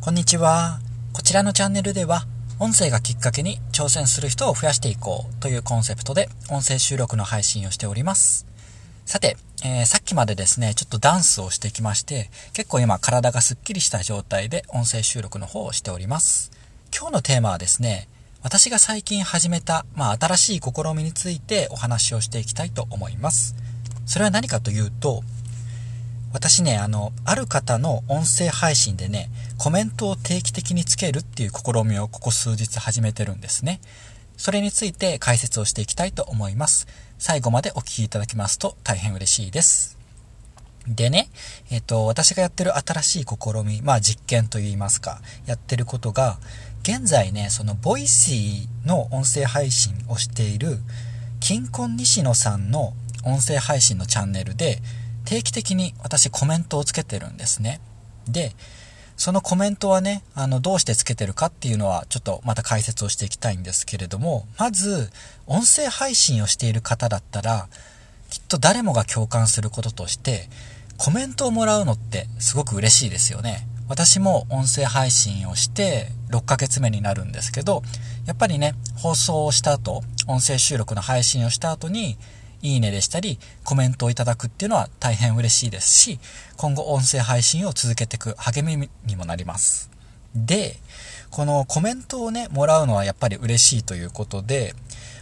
こんにちは。こちらのチャンネルでは、音声がきっかけに挑戦する人を増やしていこうというコンセプトで音声収録の配信をしております。さて、えー、さっきまでですね、ちょっとダンスをしてきまして、結構今体がスッキリした状態で音声収録の方をしております。今日のテーマはですね、私が最近始めた、まあ、新しい試みについてお話をしていきたいと思います。それは何かというと、私ね、あの、ある方の音声配信でね、コメントを定期的につけるっていう試みをここ数日始めてるんですね。それについて解説をしていきたいと思います。最後までお聴きいただきますと大変嬉しいです。でね、えっ、と、私がやってる新しい試み、まあ実験といいますか、やってることが、現在ね、そのボイシーの音声配信をしている、金婚西野さんの音声配信のチャンネルで、定期的に私コメントをつけてるんですね。で、そのコメントはね、あの、どうしてつけてるかっていうのは、ちょっとまた解説をしていきたいんですけれども、まず、音声配信をしている方だったら、きっと誰もが共感することとして、コメントをもらうのってすごく嬉しいですよね。私も音声配信をして6ヶ月目になるんですけど、やっぱりね、放送をした後、音声収録の配信をした後に、いいねでしたり、コメントをいただくっていうのは大変嬉しいですし、今後音声配信を続けていく励みにもなります。で、このコメントをね、もらうのはやっぱり嬉しいということで、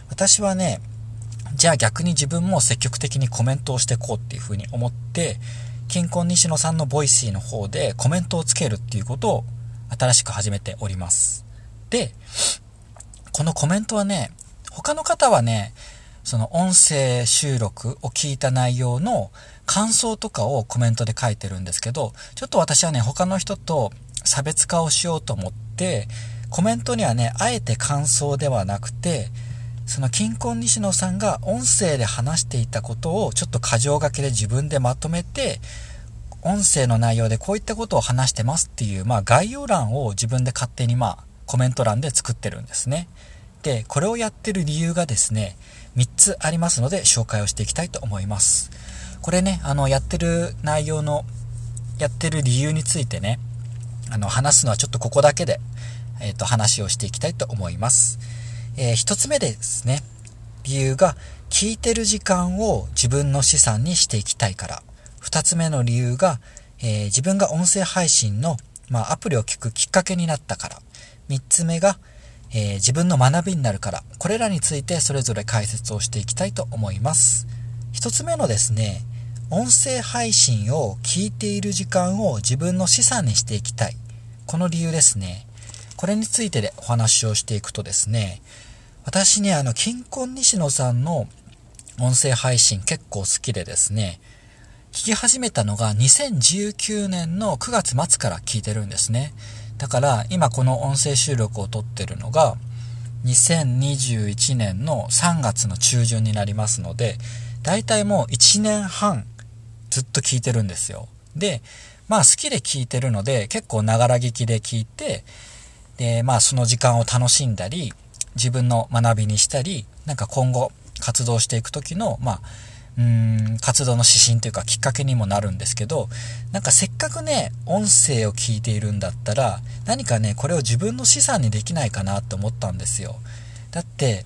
私はね、じゃあ逆に自分も積極的にコメントをしていこうっていうふうに思って、キンコン西野さんのボイシーの方でコメントをつけるっていうことを新しく始めております。で、このコメントはね、他の方はね、その音声収録を聞いた内容の感想とかをコメントで書いてるんですけど、ちょっと私はね、他の人と差別化をしようと思って、コメントにはね、あえて感想ではなくて、その金婚西野さんが音声で話していたことをちょっと箇条書きで自分でまとめて、音声の内容でこういったことを話してますっていう、まあ概要欄を自分で勝手にまあコメント欄で作ってるんですね。で、これをやってる理由がですね、3つありますので紹介をしていきたいと思います。これね、あの、やってる内容の、やってる理由についてね、あの、話すのはちょっとここだけで、えっ、ー、と、話をしていきたいと思います。えー、1つ目でですね、理由が、聞いてる時間を自分の資産にしていきたいから。2つ目の理由が、えー、自分が音声配信の、まあ、アプリを聞くきっかけになったから。3つ目が、えー、自分の学びになるから、これらについてそれぞれ解説をしていきたいと思います。一つ目のですね、音声配信を聞いている時間を自分の資産にしていきたい。この理由ですね。これについてでお話をしていくとですね、私ね、あの、金婚西野さんの音声配信結構好きでですね、聞き始めたのが2019年の9月末から聞いてるんですね。だから今この音声収録を撮ってるのが2021年の3月の中旬になりますので、だいたいもう1年半ずっと聞いてるんですよ。で、まあ好きで聞いてるので結構ながら聞きで聞いて、で、まあその時間を楽しんだり、自分の学びにしたり、なんか今後活動していく時の、まあうーん、活動の指針というかきっかけにもなるんですけど、なんかせっかくね、音声を聞いているんだったら、何かね、これを自分の資産にできないかなと思ったんですよ。だって、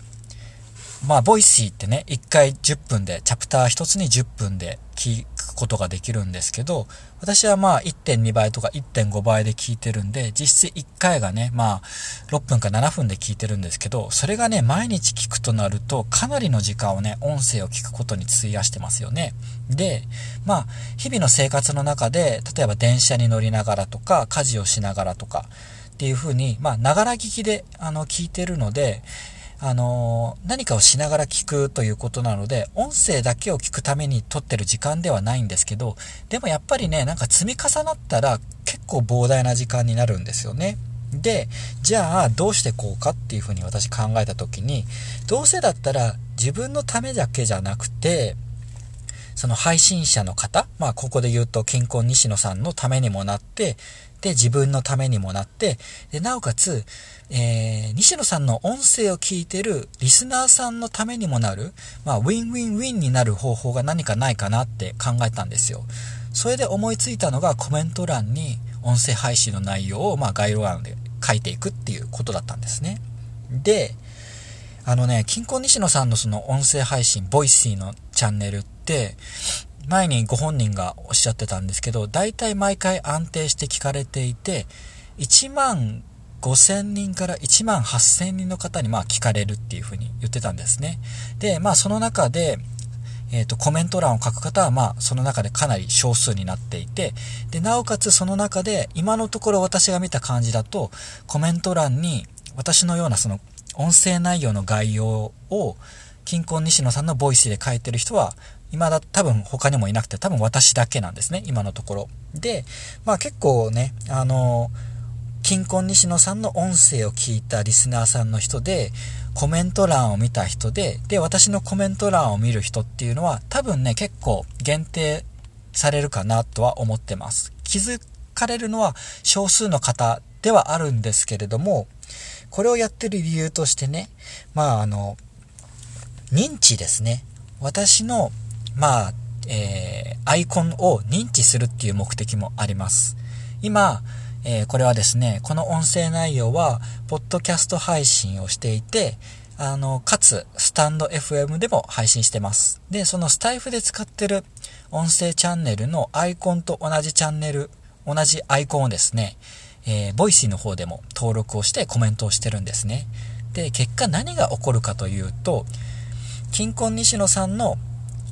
まあ、ボイシーってね、1回10分で、チャプター1つに10分で聞くことができるんですけど、私はまあ1.2倍とか1.5倍で聞いてるんで、実質1回がね、まあ6分か7分で聞いてるんですけど、それがね、毎日聞くとなると、かなりの時間をね、音声を聞くことに費やしてますよね。で、まあ、日々の生活の中で、例えば電車に乗りながらとか、家事をしながらとか、っていう風に、まあ、ながら聞きで、あの、聞いてるので、あのー、何かをしながら聞くということなので、音声だけを聞くために撮ってる時間ではないんですけど、でもやっぱりね、なんか積み重なったら結構膨大な時間になるんですよね。で、じゃあどうしてこうかっていうふうに私考えた時に、どうせだったら自分のためだけじゃなくて、その配信者の方、まあここで言うと金婚西野さんのためにもなって、で、自分のためにもなって、で、なおかつ、えー、西野さんの音声を聞いてるリスナーさんのためにもなる、まあ、ウィンウィンウィンになる方法が何かないかなって考えたんですよ。それで思いついたのがコメント欄に音声配信の内容を、まあ、概要欄で書いていくっていうことだったんですね。で、あのね、キンコン西野さんのその音声配信、ボイシーのチャンネルって、前にご本人がおっしゃってたんですけど、大体毎回安定して聞かれていて、1万5000人から1万8000人の方にまあ聞かれるっていうふうに言ってたんですね。で、まあその中で、えっ、ー、と、コメント欄を書く方は、まあ、その中でかなり少数になっていて、で、なおかつその中で、今のところ私が見た感じだと、コメント欄に、私のようなその、音声内容の概要を、金婚西野さんのボイスで書いてる人は、今だ、多分他にもいなくて、多分私だけなんですね、今のところ。で、まあ結構ね、あのー金婚西野さんの音声を聞いたリスナーさんの人で、コメント欄を見た人で、で、私のコメント欄を見る人っていうのは、多分ね、結構限定されるかなとは思ってます。気づかれるのは少数の方ではあるんですけれども、これをやってる理由としてね、まああの、認知ですね。私の、まあ、えー、アイコンを認知するっていう目的もあります。今、えー、これはですね、この音声内容は、ポッドキャスト配信をしていて、あの、かつ、スタンド FM でも配信してます。で、そのスタイフで使ってる音声チャンネルのアイコンと同じチャンネル、同じアイコンをですね、えー、ボイシーの方でも登録をしてコメントをしてるんですね。で、結果何が起こるかというと、キンコン西野さんの、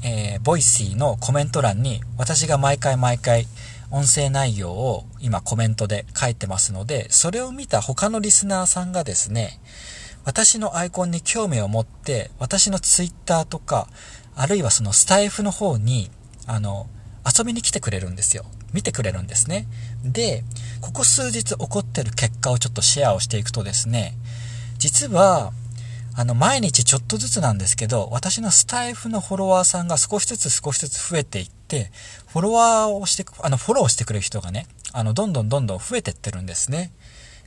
えー、ボイシーのコメント欄に私が毎回毎回音声内容を今コメントで書いてますので、それを見た他のリスナーさんがですね、私のアイコンに興味を持って、私のツイッターとか、あるいはそのスタイフの方に、あの、遊びに来てくれるんですよ。見てくれるんですね。で、ここ数日起こってる結果をちょっとシェアをしていくとですね、実は、あの、毎日ちょっとずつなんですけど、私のスタイフのフォロワーさんが少しずつ少しずつ増えていって、フォローをして、あの、フォローしてくれる人がね、あの、どんどんどんどん増えてってるんですね。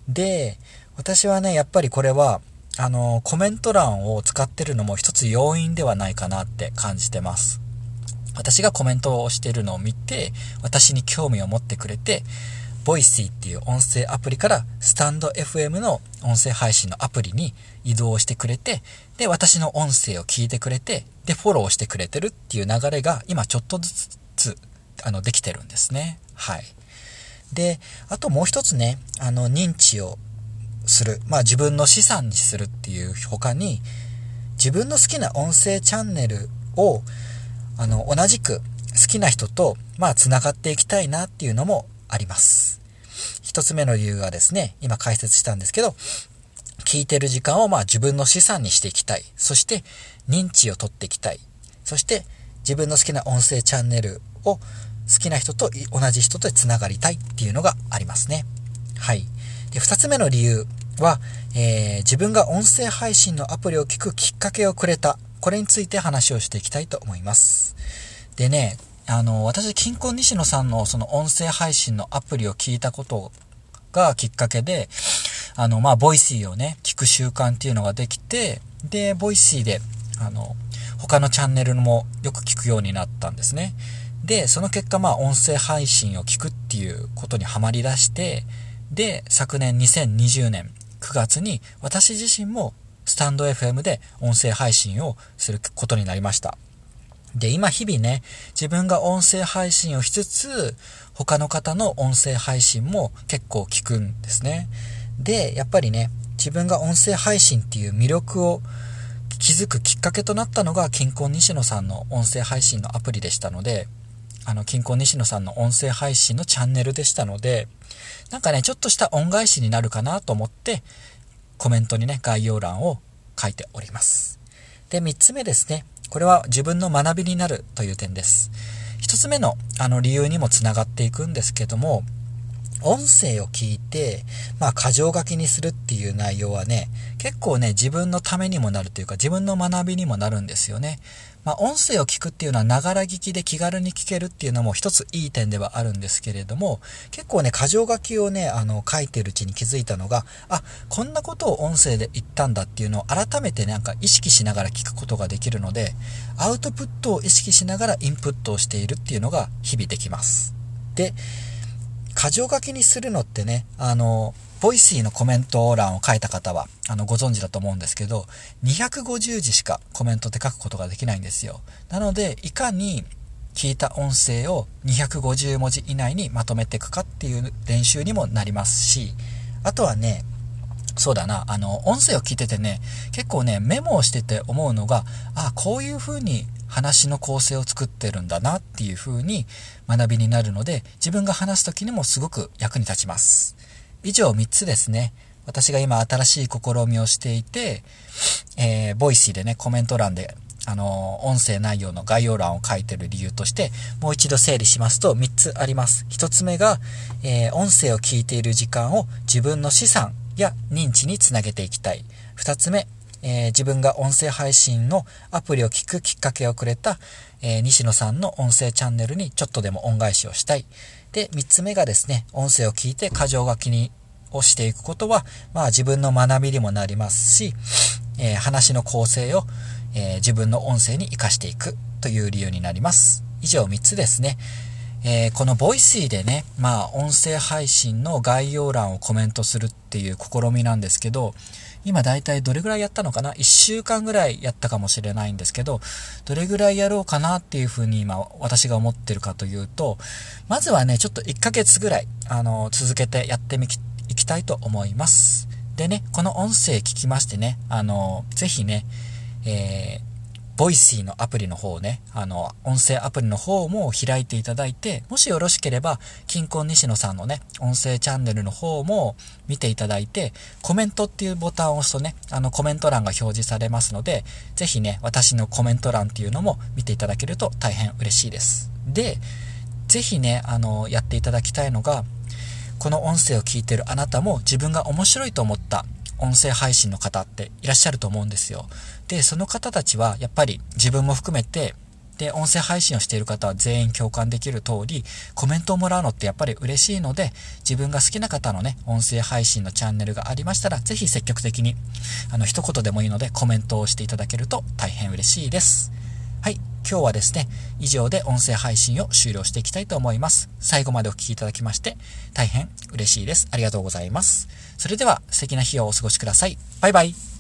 で、私はね、やっぱりこれは、あの、コメント欄を使ってるのも一つ要因ではないかなって感じてます。私がコメントをしてるのを見て、私に興味を持ってくれて、ボイシーっていう音声アプリからスタンド FM の音声配信のアプリに移動してくれて、で、私の音声を聞いてくれて、で、フォローしてくれてるっていう流れが今ちょっとずつ、あの、できてるんですね。はい。で、あともう一つね、あの、認知をする。まあ自分の資産にするっていう他に、自分の好きな音声チャンネルを、あの、同じく好きな人と、まあ、繋がっていきたいなっていうのもあります。一つ目の理由はですね、今解説したんですけど、聞いてる時間をまあ自分の資産にしていきたい。そして認知を取っていきたい。そして自分の好きな音声チャンネルを好きな人と同じ人と繋がりたいっていうのがありますね。はい。で、二つ目の理由は、えー、自分が音声配信のアプリを聞くきっかけをくれた。これについて話をしていきたいと思います。でね、あの、私、金婚西野さんのその音声配信のアプリを聞いたことがきっかけで、あの、まあ、ボイシーをね、聞く習慣っていうのができて、で、ボイシーで、あの、他のチャンネルもよく聞くようになったんですね。で、その結果、まあ、音声配信を聞くっていうことにはまり出して、で、昨年2020年9月に私自身もスタンド FM で音声配信をすることになりました。で、今日々ね、自分が音声配信をしつつ、他の方の音声配信も結構聞くんですね。で、やっぱりね、自分が音声配信っていう魅力を気づくきっかけとなったのが、金婚西野さんの音声配信のアプリでしたので、あの、金婚西野さんの音声配信のチャンネルでしたので、なんかね、ちょっとした恩返しになるかなと思って、コメントにね、概要欄を書いております。で、3つ目ですね。これは自分の学びになるという点です。一つ目のあの理由にもつながっていくんですけども、音声を聞いて、まあ、過剰書きにするっていう内容はね、結構ね、自分のためにもなるというか、自分の学びにもなるんですよね。まあ、音声を聞くっていうのは、ながら聞きで気軽に聞けるっていうのも一ついい点ではあるんですけれども、結構ね、過剰書きをね、あの、書いてるうちに気づいたのが、あ、こんなことを音声で言ったんだっていうのを改めてなんか意識しながら聞くことができるので、アウトプットを意識しながらインプットをしているっていうのが日々できます。で、箇条書きにするのってね、あの、ボイシーのコメント欄を書いた方は、あの、ご存知だと思うんですけど、250字しかコメントって書くことができないんですよ。なので、いかに聞いた音声を250文字以内にまとめていくかっていう練習にもなりますし、あとはね、そうだな、あの、音声を聞いててね、結構ね、メモをしてて思うのが、あ、こういう風に話の構成を作ってるんだなっていう風に学びになるので、自分が話す時にもすごく役に立ちます。以上3つですね。私が今新しい試みをしていて、えー、ボイシーでね、コメント欄で、あのー、音声内容の概要欄を書いてる理由として、もう一度整理しますと3つあります。1つ目が、えー、音声を聞いている時間を自分の資産や認知につなげていきたい。2つ目、えー、自分が音声配信のアプリを聞くきっかけをくれた、えー、西野さんの音声チャンネルにちょっとでも恩返しをしたい。で、3つ目がですね、音声を聞いて箇条書きにをしていくことは、まあ自分の学びにもなりますし、えー、話の構成を、え自分の音声に活かしていくという理由になります。以上3つですね。えー、このボイシーでね、まあ、音声配信の概要欄をコメントするっていう試みなんですけど、今大体どれぐらいやったのかな ?1 週間ぐらいやったかもしれないんですけど、どれぐらいやろうかなっていうふうに今私が思ってるかというと、まずはね、ちょっと1ヶ月ぐらい、あの、続けてやってみきいきたいと思います。でね、この音声聞きましてね、あの、ぜひね、えーボイシーのアプリの方ね、あの、音声アプリの方も開いていただいて、もしよろしければ、金婚西野さんのね、音声チャンネルの方も見ていただいて、コメントっていうボタンを押すとね、あの、コメント欄が表示されますので、ぜひね、私のコメント欄っていうのも見ていただけると大変嬉しいです。で、ぜひね、あの、やっていただきたいのが、この音声を聞いてるあなたも自分が面白いと思った音声配信の方っていらっしゃると思うんですよ。で、その方たちはやっぱり自分も含めて、で、音声配信をしている方は全員共感できる通り、コメントをもらうのってやっぱり嬉しいので、自分が好きな方のね、音声配信のチャンネルがありましたら、ぜひ積極的に、あの、一言でもいいのでコメントをしていただけると大変嬉しいです。はい。今日はですね、以上で音声配信を終了していきたいと思います。最後までお聴きいただきまして、大変嬉しいです。ありがとうございます。それでは素敵な日をお過ごしください。バイバイ。